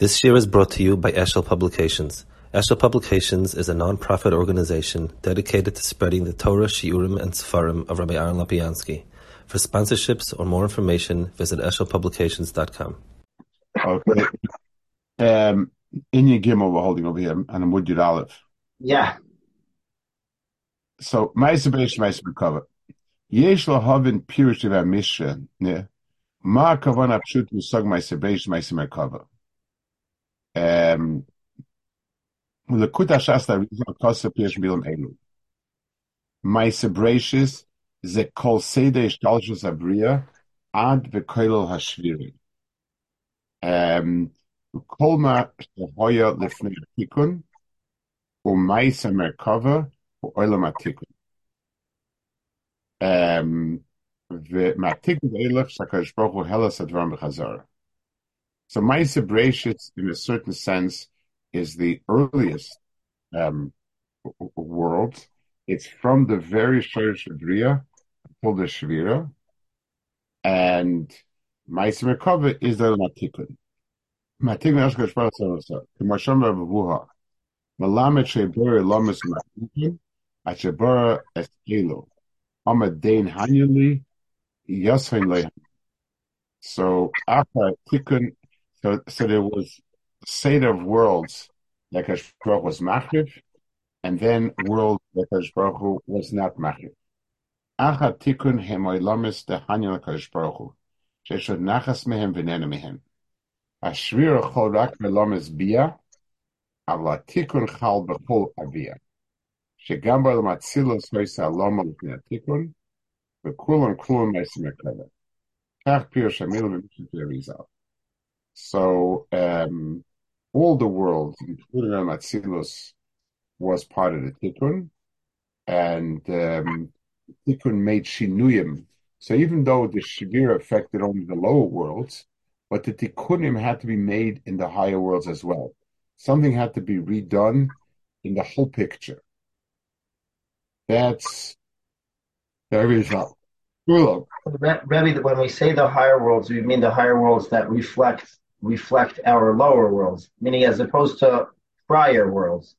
This year is brought to you by Eshel Publications. Eshel Publications is a non-profit organization dedicated to spreading the Torah, Shiurim, and Sefarim of Rabbi Aaron Lapiansky. For sponsorships or more information, visit eshelpublications.com. Okay. Um, Inyan Gimel we're holding over here, and I'm with Yud Aleph. Yeah. So, Ma'aseh Beresh, Ma'aseh Merkava. Yesh lahavin pirush of Mishnah, yeah. Ma kavan apshut musag Ma'aseh Beresh, Ma'aseh Merkava. Um, Lekut Hashasta Rizal Kosa Pirush Milam Elu. Ma'aseh Bereshis ze kol seder ishtalshus abriya ad v'koilol hashviri. Um, כל מה שהיה לפני התיקון הוא מייס המרכבה הוא עולם התיקון. Um, ומהתיקון האלף שהקדוש ברוך הוא הלס הדברים בחזרה. so Maisa Bereshit, in a certain sense, is the earliest um, world. It's from the very Shorish Adriya until the Shvira. And Maisa Merkava is the Matikun. Matik Nashka Shpara Sanosa, Kamasham Ravuha, Malamet Shebura Lamas Matikun, Achabara Eskelo, Amadain Hanyuli, Yashain Lehan. So after Tikkun, so, so there was a Seder of worlds that Baruch was Machriv, and then world that Baruch Hu was not Machriv. Acha Tikkun Hemoy Lamas de Hanyul Baruch Hu, Sheshod Nachas Mehem Venena Mehem. השריר יכול רק מלומס ביה, אבל התיקון חל בכל אביה. שגם בעולם אצילוס לא יישא לומה לפני התיקון, וכולם כלום מעשים הקרבה. כך פירוש המילה במשך אריזל. so, um, all the world, including Alam Atzilus, was part of the Tikkun, and um, Tikkun made Shinuyim. So even though the Shivir affected only the lower worlds, but the tikkunim had to be made in the higher worlds as well. Something had to be redone in the whole picture. That's the result. Rebbe, when we say the higher worlds, we mean the higher worlds that reflect reflect our lower worlds, meaning as opposed to prior worlds,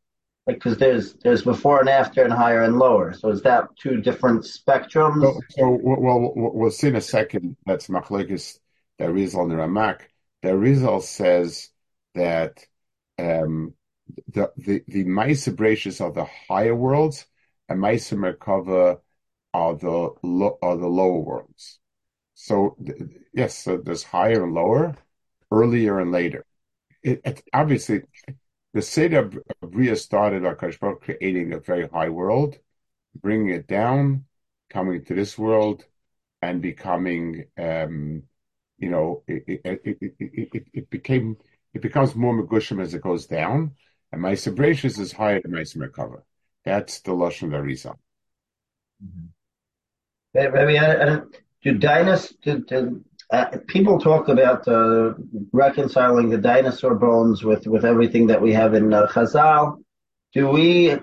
like because there's there's before and after and higher and lower. So is that two different spectrums? So, so well, we'll see in a second. That's machlekes the Rizal and the Ramak. The says that um, the the the Maisa Bracious are the higher worlds, and Maisa Merkava are the lo, are the lower worlds. So yes, so there's higher and lower, earlier and later. It, it, obviously, the Seder of Bria started Akash creating a very high world, bringing it down, coming to this world, and becoming um, you know, it, it, became, it becomes more Megushim as it goes down, and my Sabratius is higher than my Merkava. That's the Lashon Arizal. Maybe, uh, do dinosaurs, uh, people talk about uh, reconciling the dinosaur bones with, with everything that we have in uh, Chazal. Do we,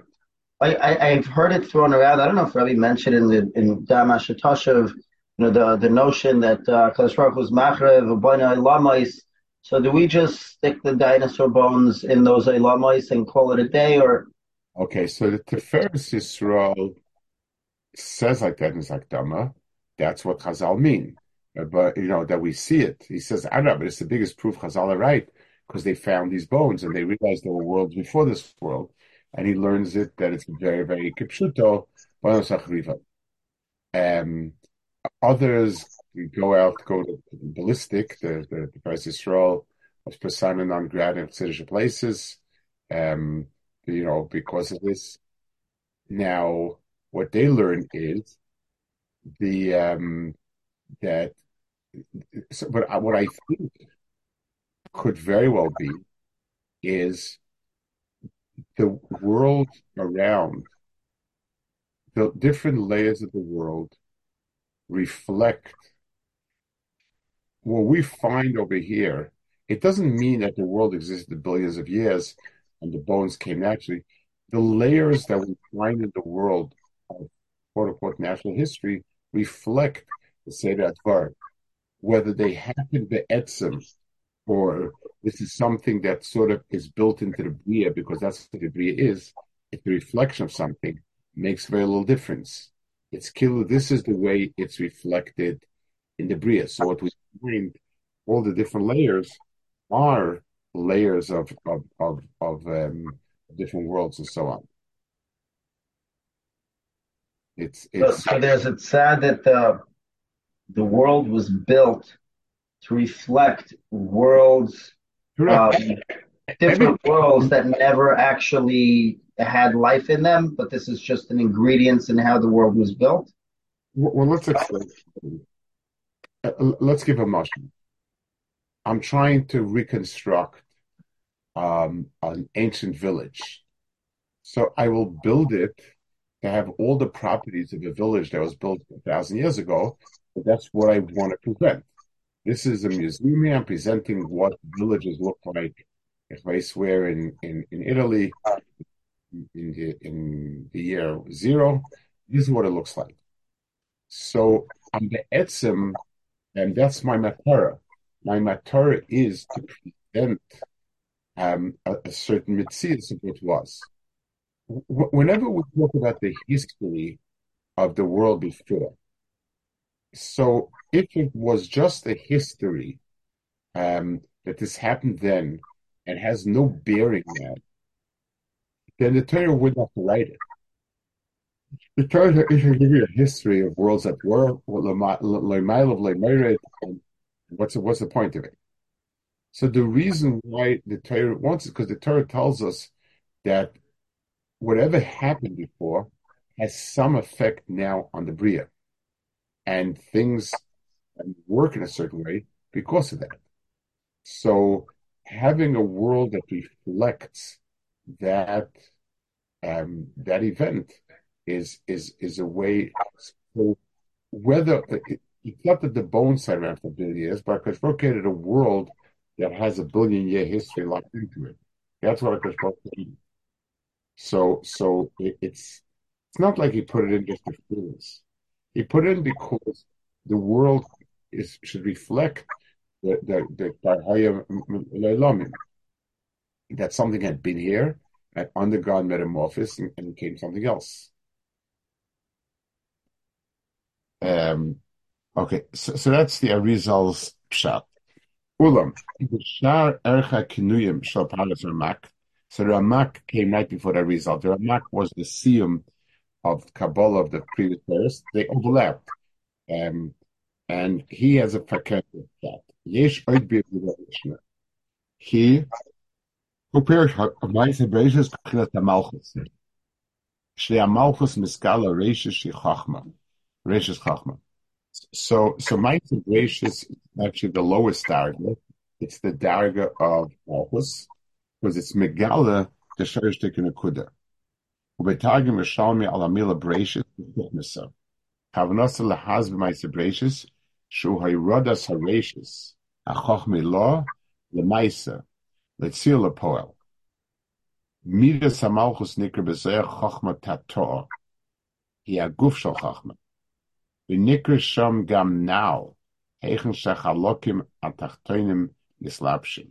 I, have heard it thrown around. I don't know if Rabbi mentioned in the, in Toshav, you know, the, the notion that uh, Kadosh was machrev, aboina ilamais. So do we just stick the dinosaur bones in those ilamais and call it a day, or? Okay, so the Tiferes Yisrael says like that in Zakdama. That's what Chazal mean. But, you know, that we see it. He says, "I don't know," but it's the biggest proof Chazal are right because they found these bones and they realized there were worlds before this world. And he learns it that it's very, very kipshuto, um, Others go out, go to ballistic, the, the, the Tiferes Yisrael was persona non grata in certain places, um, you know, because of this. Now, what they learn is the, um, that, so, but what I think could very well be is the world around the different layers of the world reflect what we find over here, it doesn't mean that the world existed billions of years and the bones came naturally. The layers that we find in the world of quote unquote natural history reflect the Seder Advar, whether they happen to Etzim or this is something that sort of is built into the Bria because that's what the Bria is. It's a reflection of something, makes very little difference. It's killer. This is the way it's reflected in the Bria. So what we find, all the different layers are layers of of of, of um, different worlds and so on. It's it's so, there's it's sad that the the world was built to reflect worlds um, different worlds that never actually had life in them, but this is just an ingredients in how the world was built. Well, let's explain. Uh, let's give a motion. I'm trying to reconstruct um, an ancient village. So I will build it to have all the properties of a village that was built a thousand years ago. But that's what I want to present. This is a museum. I'm presenting what villages look like. If I swear in, in, in Italy, in the, in the year zero, this is what it looks like. So on the etzim, and that's my matara. My matara is to present um, a, a, certain mitzvah of what was. Whenever we talk about the history of the world before, so if it was just a history um, that this happened then and has no bearing now, then the Torah would not write it. The Torah is give you a history of worlds that were, what's what's the point of it? So the reason why the Torah wants it, because the Torah tells us that whatever happened before has some effect now on the Bria. And things work in a certain way because of that. So having a world that reflects that um, that event is is is a way. So whether it's not that the bone side around for a billion years, but we created a world that has a billion year history locked into it. That's what Akash Baruch So so it, it's it's not like he put it in just to fool us. He put in because the world is should reflect the the that something had been here, had undergone metamorphosis, and, and became something else. Um, okay, so, so that's the Arizal's shot. Ulam, Shar Ercha Kinuyim Shal Paras Ramak. So Ramak came right before the Arizal. The Ramak was the siyum of Kabbalah of the previous verse. They overlapped. Um, and he has a fakir that. Yesh oid b'yavishna. He compares Maisa Bereishis Kchilas HaMalchus. Shnei HaMalchus Miskala Reishis Chachma. Reishis Chachma. So, so Maisa Bereishis is actually the lowest darga. It's the darga of Malchus, because it's Megala, the Sharish Tikkun Akuda. Ubetargim Rishalmi ala Mila Bereishis, Misa. Kavanasa lahaz b'maisa Bereishis, shu hayrodas hareshis, achochmi lo, lemaisa, letzil lepoel. Midas hamalchus nikr b'zeir chochma tator, hi aguf shal chochma. V'nikr sham gam now, heichen shachalokim atachtoinim nislapshim.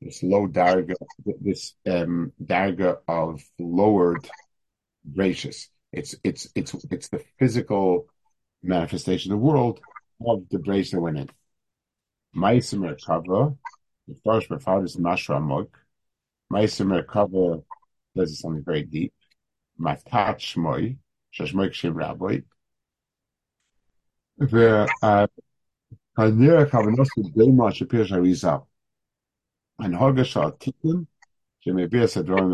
this low darga, this um, darga of lowered gracious. It's it's it's it's the physical manifestation of the world of the grace that went in. Maisim Merkava, the first profound is Mashramuk. Maisim Merkava does something very deep. Matat Shmoy, Shashmoik Shem Rabbi. The uh, Hanira Kavanos is very much appears הנהוגה של התיקון שמביא את הדברים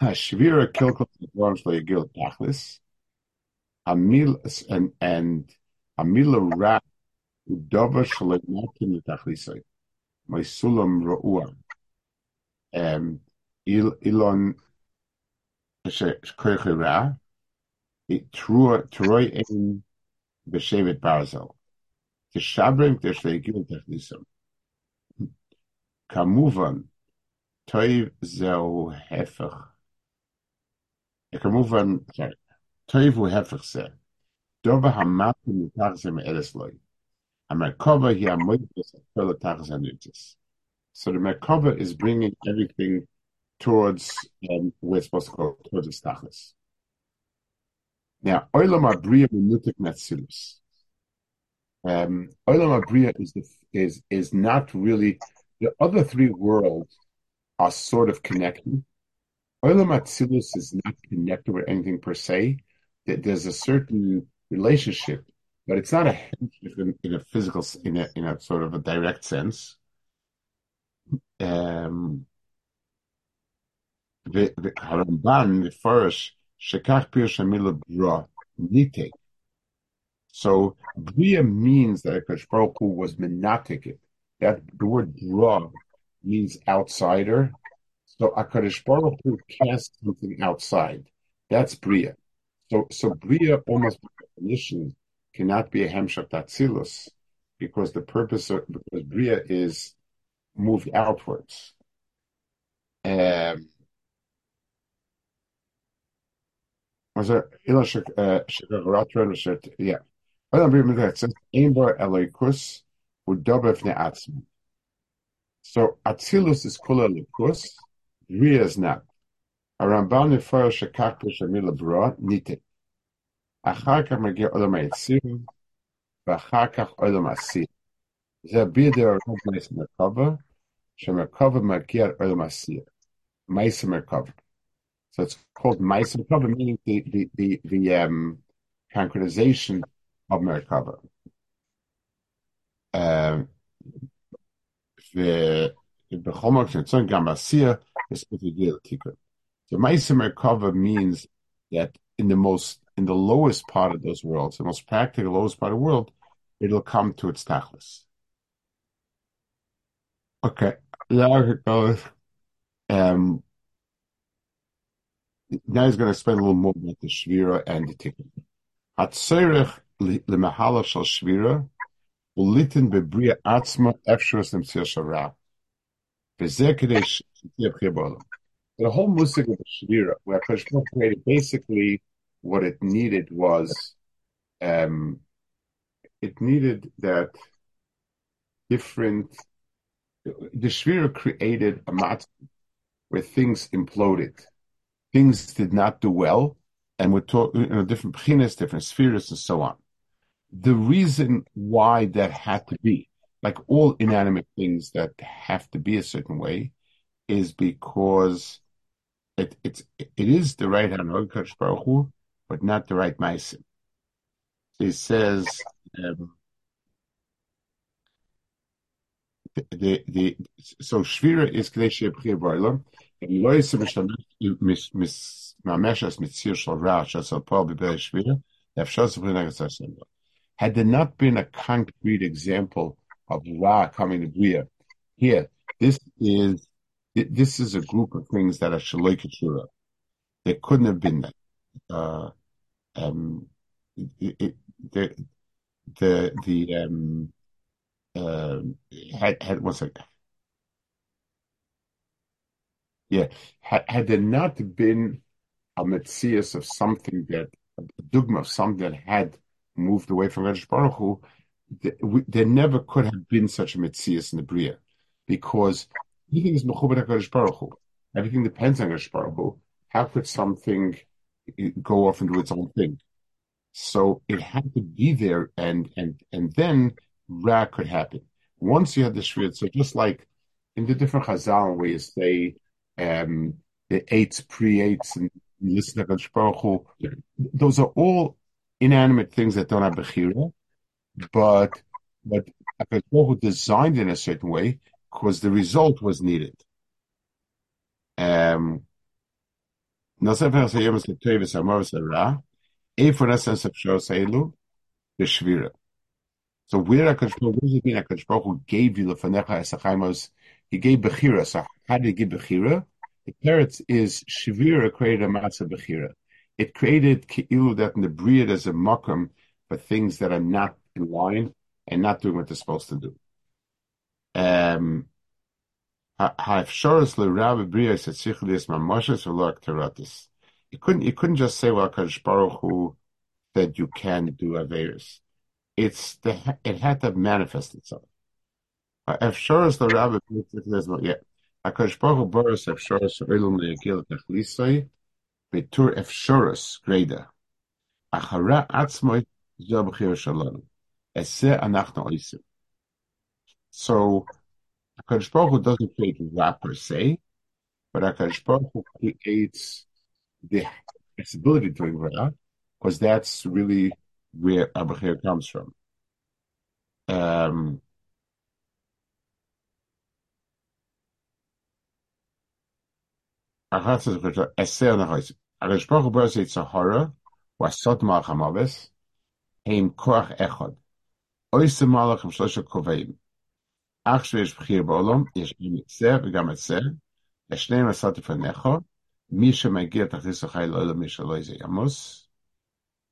השביר הקלקל את הדברים שלו יגיע לתכלס. המיל, and המילה רע Udova shalenakim letachlisai. My sulam ra'ua. um, Ilon Kirchira, Troy in Beshevet Barzel. Geshabrim Teshlegil Technism. Kamuvan, Toiv Zeu Hefach. Kamuvan, sorry, Toiv Hu Hefach Zeh. Dova Hamat Mitachzem Elesloi. HaMerkava Hi HaMoides Akela Tachz HaNutis. So the Merkava is bringing everything towards um, where it's supposed to go, towards the Stachlis. Now, Oilam Abriya Minutik Metzilus. Um, Olam Abriya is, the, is, is not really, the other three worlds are sort of connected. Olam Atzilus is not connected with anything per se. There's a certain relationship, but it's not a in, in a physical, in a, in a sort of a direct sense. Um, Haramban refers Shekach Pir Shamila Bra Nite. So Bria means that Akash Baruch was menatik. That the word Bra means outsider. So Akash Baruch Hu cast something outside. That's Bria. So so Bria almost by definition cannot be a Hemshach Tatzilus because the purpose of because Bria is moved outwards. Um, was there yeah. So Atzilus is kula likus, Bria is not. הרמב"ם מפרש שכך בשמיל הברוע ניתן. אחר כך מגיע עולם היצירים, ואחר כך עולם העשייה. זה בידי הרב מייס מרכבה, שמרכבה מגיע עולם העשייה. מייס מרכבה. So it's called meiser Merkava, meaning the, the, the, the um, concretization of Merkava. the Bechomor concern Gamasia is So Ma'isa Merkava means that in the most in the lowest part of those worlds, the most practical lowest part of the world, it'll come to its tachlis. Okay. Um, now he's going to explain a little more about the Shvira and the Tikkun. Hatzerich lemahalav shal Shvira the whole music of the Shvira, where Kashmir created basically what it needed was um, it needed that different the Shvira created a mat where things imploded. Things did not do well, and we're talking you know, different beginners, different spheres, and so on. The reason why that had to be, like all inanimate things that have to be a certain way, is because it it's it is the right hand Baruch Hu, but not the right ma'asim. He says um, the, the the so shvira is shebchir b'olam and lo yisem mis mis mameshas mitzir shal ra shasal paul b'bei shvira Had there not been a concrete example of ra coming to bria, here this is this is a group of things that are shaloi. There couldn't have been that. Uh, um, it, it, the the the um, uh, had had one second. Yeah, had, had there not been a metzias of something that a dogma of something that had moved away from Regish Baruch Hu, there never could have been such a metzias in the Bria, because everything is mechuber HaKadosh Baruch Hu. Everything depends on HaKadosh Baruch Hu. How could something go off and do its own thing? So it had to be there, and and and then Ra could happen. Once you had the Shvit, so just like in the different Chazal you say um, the eights, pre-eights, and listen to Baruch Hu, those are all inanimate things that don't have Bechira, but but Hu designed in a certain way because the result was needed. Um, shvira. so where HaKadosh Baruch Hu gave you the Fanecha Esachaimus, he gave Bechira. So how did he give Bechira? The Teretz is Shavira created a Matzah Bechira. It created Ki'ilu that Bria there's a makam for things that are not in line and not doing what they're supposed to do. Um. You couldn't, you couldn't just say, well, Kadosh Baruch Hu said you can do Averis. It's the, it had to manifest itself. Yeah. HaKadosh Baruch Hu boros efshoros oilum le'yagil techlisoi Betur Greda. Achara Zobchir Shalom. Anachna Oisim. So, HaKadosh Baruch doesn't create Ra per se, but HaKadosh Baruch creates the possibility to doing Ra, because that's really where Abachir comes from. Um, Achas is Anachna Oisim. ברא את סהרה, ועשות מלאך המובס, הם כוח אחד. אויסם מלאך עם שלושה כובעים. אך שיש בחיר בעולם, יש גם את זה וגם את זה, לשניהם עשת לפניך, מי שמגיע תכניס החי לעולם מי שלא יזה ימוס,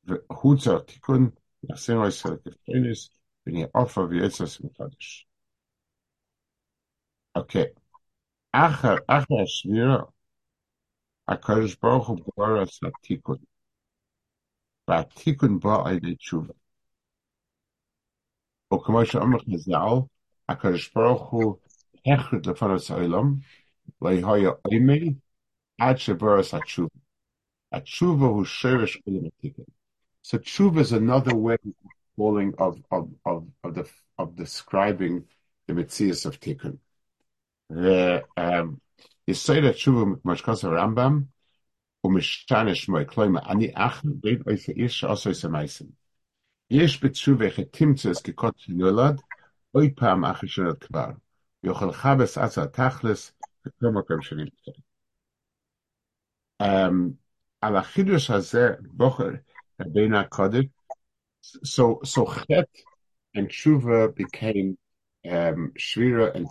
והוא צריך תיקון, נחסים לו ישראל כפרינס, ונהיה עופר ויצרס מחדש. אוקיי. אחר, אחר השבירה, הקדוש ברוך הוא ברא עשה תיקון. והתיקון בא על ידי תשובה. וכמו שאומר חז"ל, הקדוש ברוך הוא החרד לפרס העולם, לא היה עימי עד שברס התשובה. התשובה הוא שרש עולם התיקון. So tshuva is another way of calling of of of of the of describing the mitzvahs of tikkun. The um, יסוד התשובה משקוס הרמב"ם ומשתנה שמוי, כלומר, אני אח בית איזה איש שעושה איזה מייסים. יש בתשובה חתימצס כקוד שנולד, אוי פעם אחרי שנולד כבר, ויוכל לחבס עצה תכלס בכל מקום שנמצא. Um, על החידוש הזה בוחר בין הקודש, so, so chet and tshuva became um, shvira and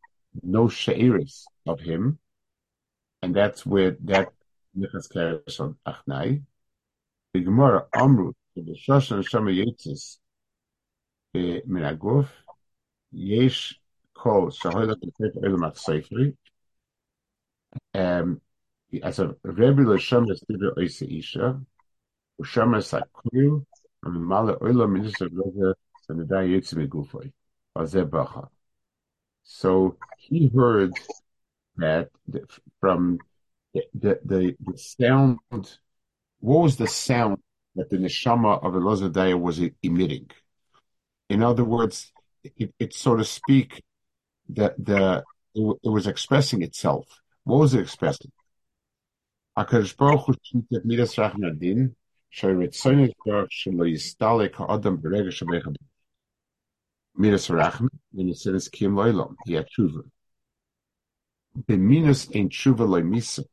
no she'iris of him, and that's where that nichas keres on achnai. The Gemara Amru the Shoshan Shama Yitzis Minaguf Yesh Kol Shahoda B'Sefer Elam Sefer. As a Rebbe L'Shem Estiver Oise Isha, U'Shem Esakuru, and Mala Oilam Minister Rebbe Sanadai Yitzim Gufoi. Azeh Bacha. So he heard that from the, the, the sound. What was the sound that the neshama of Elazar Daya was emitting? In other words, it, it so to speak, that the, the it, was expressing itself. What was it expressing? Minus Rachman, minus Sinis Kim Loilom, he had tshuva. Beminus ein tshuva loy misa.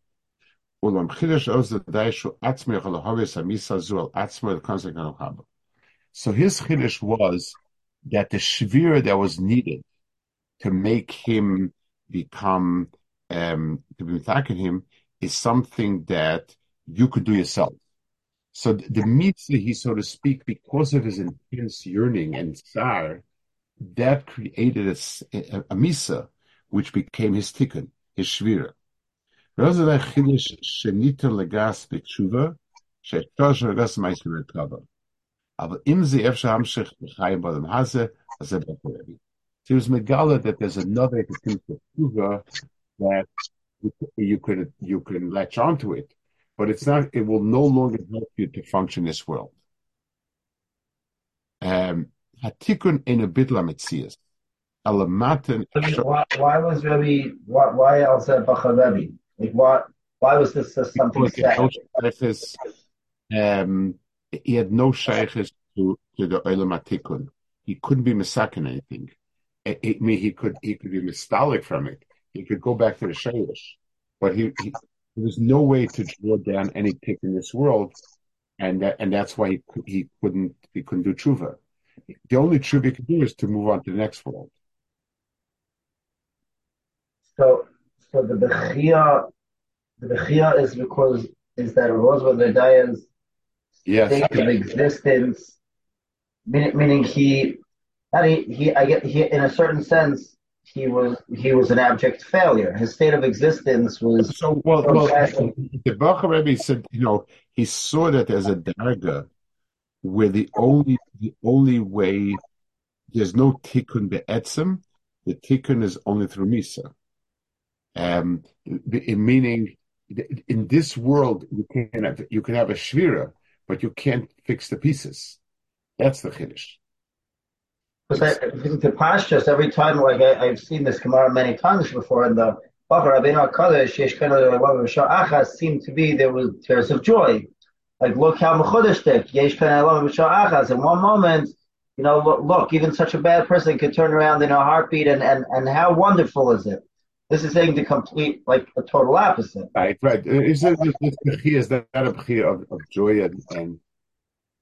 Ulam chidash oz the daishu atzmi yachal havis ha misa zu al atzmi el konzik anam haba. So his chidash was that the shvira that was needed to make him become, um, to be attacking him, is something that you could do yourself. So the mitzvah, he so to speak, because of his intense yearning and tsar, that created a, a, a misa, which became his tikkun, his shvira. So he was megala that there's another tshuva that you could you can latch onto it, but it's not. It will no longer help you to function this world. Um, Hatikun in a bitla mitzias. Alamatin. Why, why was Rebbe, why, why else Bacha Rebbe? Like, why, why was this something sad? Um, he had no shaykhs to, to the Olam Atikun. He couldn't be misakin anything. It, it, mean, he could he could be mistalik from it. He could go back to the shayish, but he, he there was no way to draw down any tick in this world, and that, and that's why he, he couldn't he couldn't do tshuva. The only tshuva he can do is to move on to the next world. So, so the bechia, the bechia is because is that Rose with the Dayan's yes. state of existence, meaning, meaning he, he, he, I get, he, in a certain sense, he was he was an abject failure. His state of existence was so well. well the Bacha Rebbe said, you know, he saw that as a darga, where the only the only way there's no tikkun be'etzim, the tikkun is only through misa. Um, meaning, in this world, you can have, you can have a shvira, but you can't fix the pieces. That's the chiddush. Because the pastures, every time, like I, have seen this Gemara many times before, in the Bachar Rabbeinu Kadosh, Yesh Achas seemed to be there was tears of joy. Like look how mechudeshtik Yesh Kana Achas. In one moment, you know, look, look, even such a bad person could turn around in a heartbeat, and and and how wonderful is it? This is saying the complete, like a total opposite. Right, right. Is bechir is that a of, of joy and, and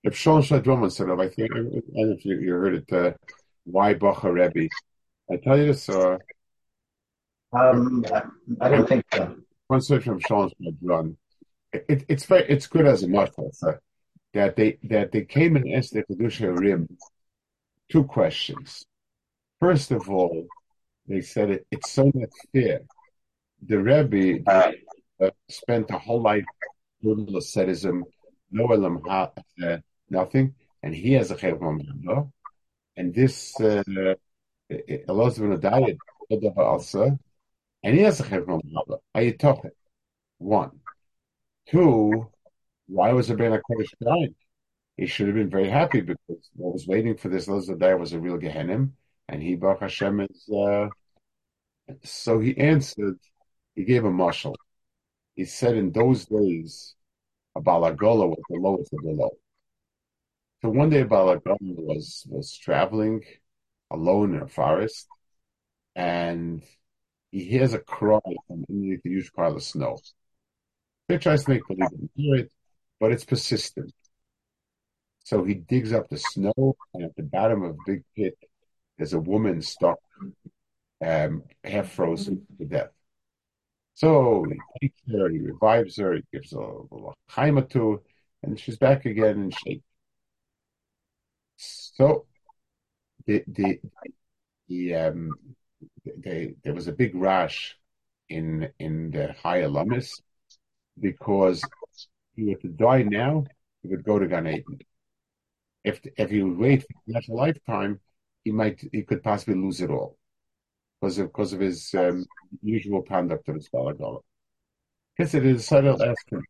if Sean Shadroman said of, I think, I don't know if you, you heard it, uh, why Bacha Rebbe? I tell you this, or um, I don't think so. One search from Sean Shadron. It, it's very, it's good as a uh, that they that they came and asked the kedusha rim two questions. First of all, they said it, it's so not fair. The Rebbe uh, spent a whole life doing asceticism, no elam uh, nothing, and he has a chayv and this uh, Elazar diet also, and he has a chayv mamada. Ayitoch one, two. Why was it Ben Kodesh crying? He should have been very happy because what was waiting for this Elazar was a real Gehenim and he, Baruch Hashem, is. Uh, so he answered, he gave a marshal. He said in those days, a balagola was the lowest of the low. So one day, balagola was was traveling alone in a forest, and he hears a cry from underneath the huge pile of snow. Tries to make believe hear it, but it's persistent. So he digs up the snow, and at the bottom of a big pit there's a woman stuck, um, half frozen to death. So he takes her, he revives her, he gives her a little chaima to, and she's back again in shape. So the the the um they, there was a big rush in in the high alumnus because if he were to die now, he would go to Gan Eden. If if he would wait for a lifetime, he might he could possibly lose it all because of because of his um, usual conduct of his balagala. Because it is subtle ask him.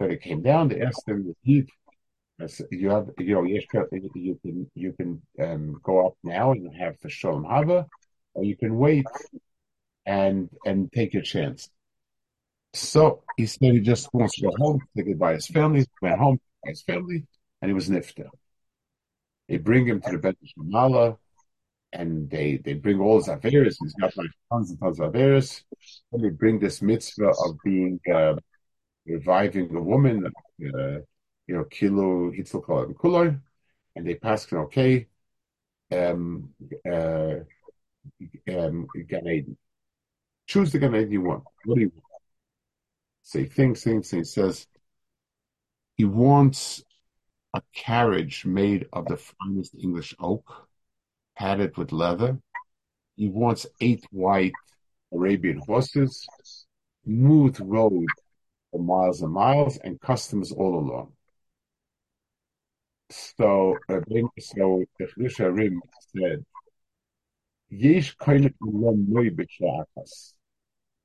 So they came down to ask him. You have you know you can you can um, go up now and have the shalom hava, or you can wait and and take your chance. So he said he just wants to go home, say goodbye his family. He went home by his family, and he was nifta. They bring him to the Bet Shamala, and they, they bring all his Averis. He's got like tons and tons of Averis. And they bring this mitzvah of being uh, reviving a woman, uh, you know, kilo hitzl kulor, and they pass okay, um, uh, um, Gan Eden. Choose the Gan Eden you want. What do you want? So he thinks, thinks, and he says he wants a carriage made of the finest English oak, padded with leather. He wants eight white Arabian horses, smooth road for miles and miles, and customs all along. So, so Rim said, Yesh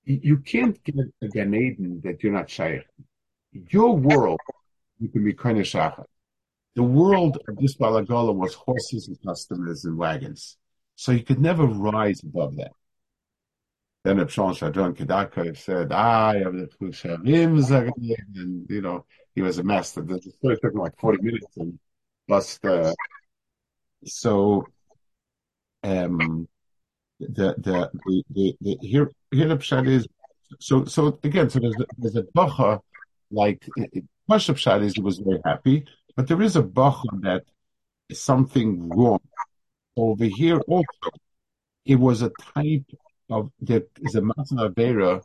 You can't get a Gan Eden that you're not shaykh. Your world, you can be kind of. The world of this Balagala was horses and customers and wagons. So you could never rise above that. Then Abshon Shadron Kedaka said, I have the Chushavim, and you know, he was a master. The story took him like 40 minutes and plus the, so, um, the, the, the, the here, here the pshat is, so, so again, so there's a, there's a bacha, like, Pasha pshat is he was very happy, but there is a bacha that is something wrong. Over here also, it was a type of there is a Matan Avera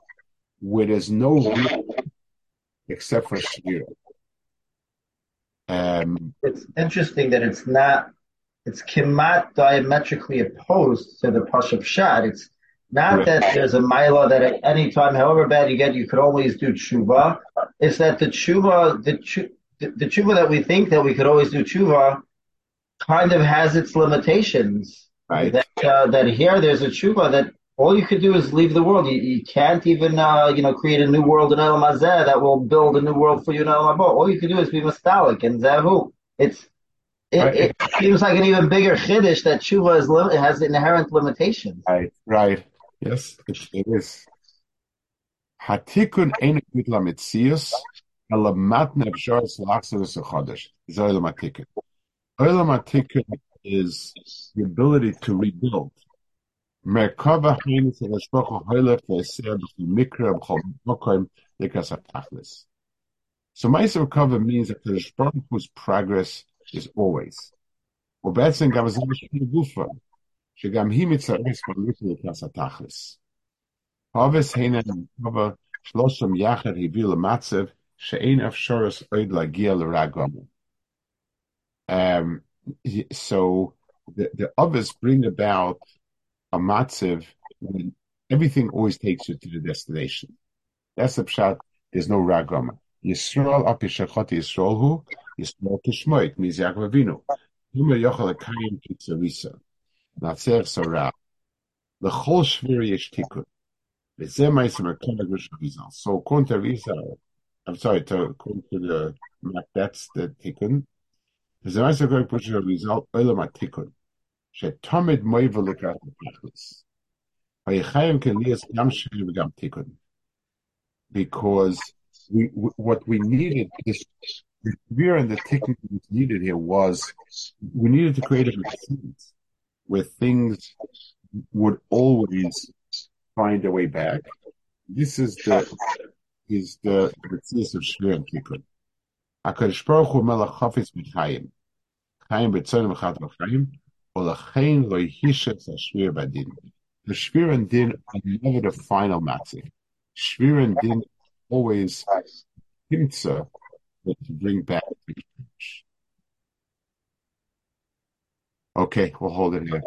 where there's no except for Shira. Um, it's interesting that it's not, it's kimat diametrically opposed to the Pashup Shad. It's not right. that there's a mila that at any time, however bad you get, you could always do tshuva. It's that the tshuva, the, the, the tshuva that we think that we could always do tshuva kind of has its limitations. Right. That, uh, that here there's a tshuva that all you could do is leave the world. You, you can't even, uh, you know, create a new world in El Mazeh that will build a new world for you in El Mabo. All you could do is be mastalik and zahu. It's, it, right. it, seems like an even bigger chiddush that tshuva is lim- has inherent limitations. Right, right. Yes, it is. Hatikun ein gitla mitzius, ala matne bsharis laxus chodesh. Is olam hatikun. Olam is the ability to rebuild. Merkava hainis el ashpocho hoilef ve'eser b'chol mikra b'chol mokoim likas ha'tachlis. So Ma'aser Kava means that the Baruch Hu's progress is always. Well, that's in Gufa. שגם היא מצטרפת בלוט לקראת התכלס. הובס הנה מרקבה שלושם יחד הביא למצב שאין אפשרוס עוד להגיע לרגומו. Um, so the, the others bring about a matziv when everything always takes you to the destination. That's the pshat. There's no ragama. Yisrael ap yishachot Yisrael hu Yisrael kishmoit means Yaakov Avinu. Yuma yochel akayim kitzarisa. Natzer sorah. L'chol shvir yesh tikkun. V'zeh ma'isem akayim Rizal. So according to Rizal, I'm sorry, to, according to the map, that's the tikkun. V'zeh ma'isem akayim Rizal, olam tikkun. שתמיד מויבל לקראת התכלס. ויחיים כליאס גם שני וגם תיקון. Because we, what we needed, this, the severe and the tikkun needed here was, we needed to create a sense where things would always find a way back. This is the, is the, thesis of Shvir and Tikkun. HaKadosh Baruch Hu melech chafetz b'chaim. Chaim b'tzonim v'chat v'chaim. The Shvir and Din are never the final matzik. Shvir and Din always himtza to bring back the Okay, we'll hold it here.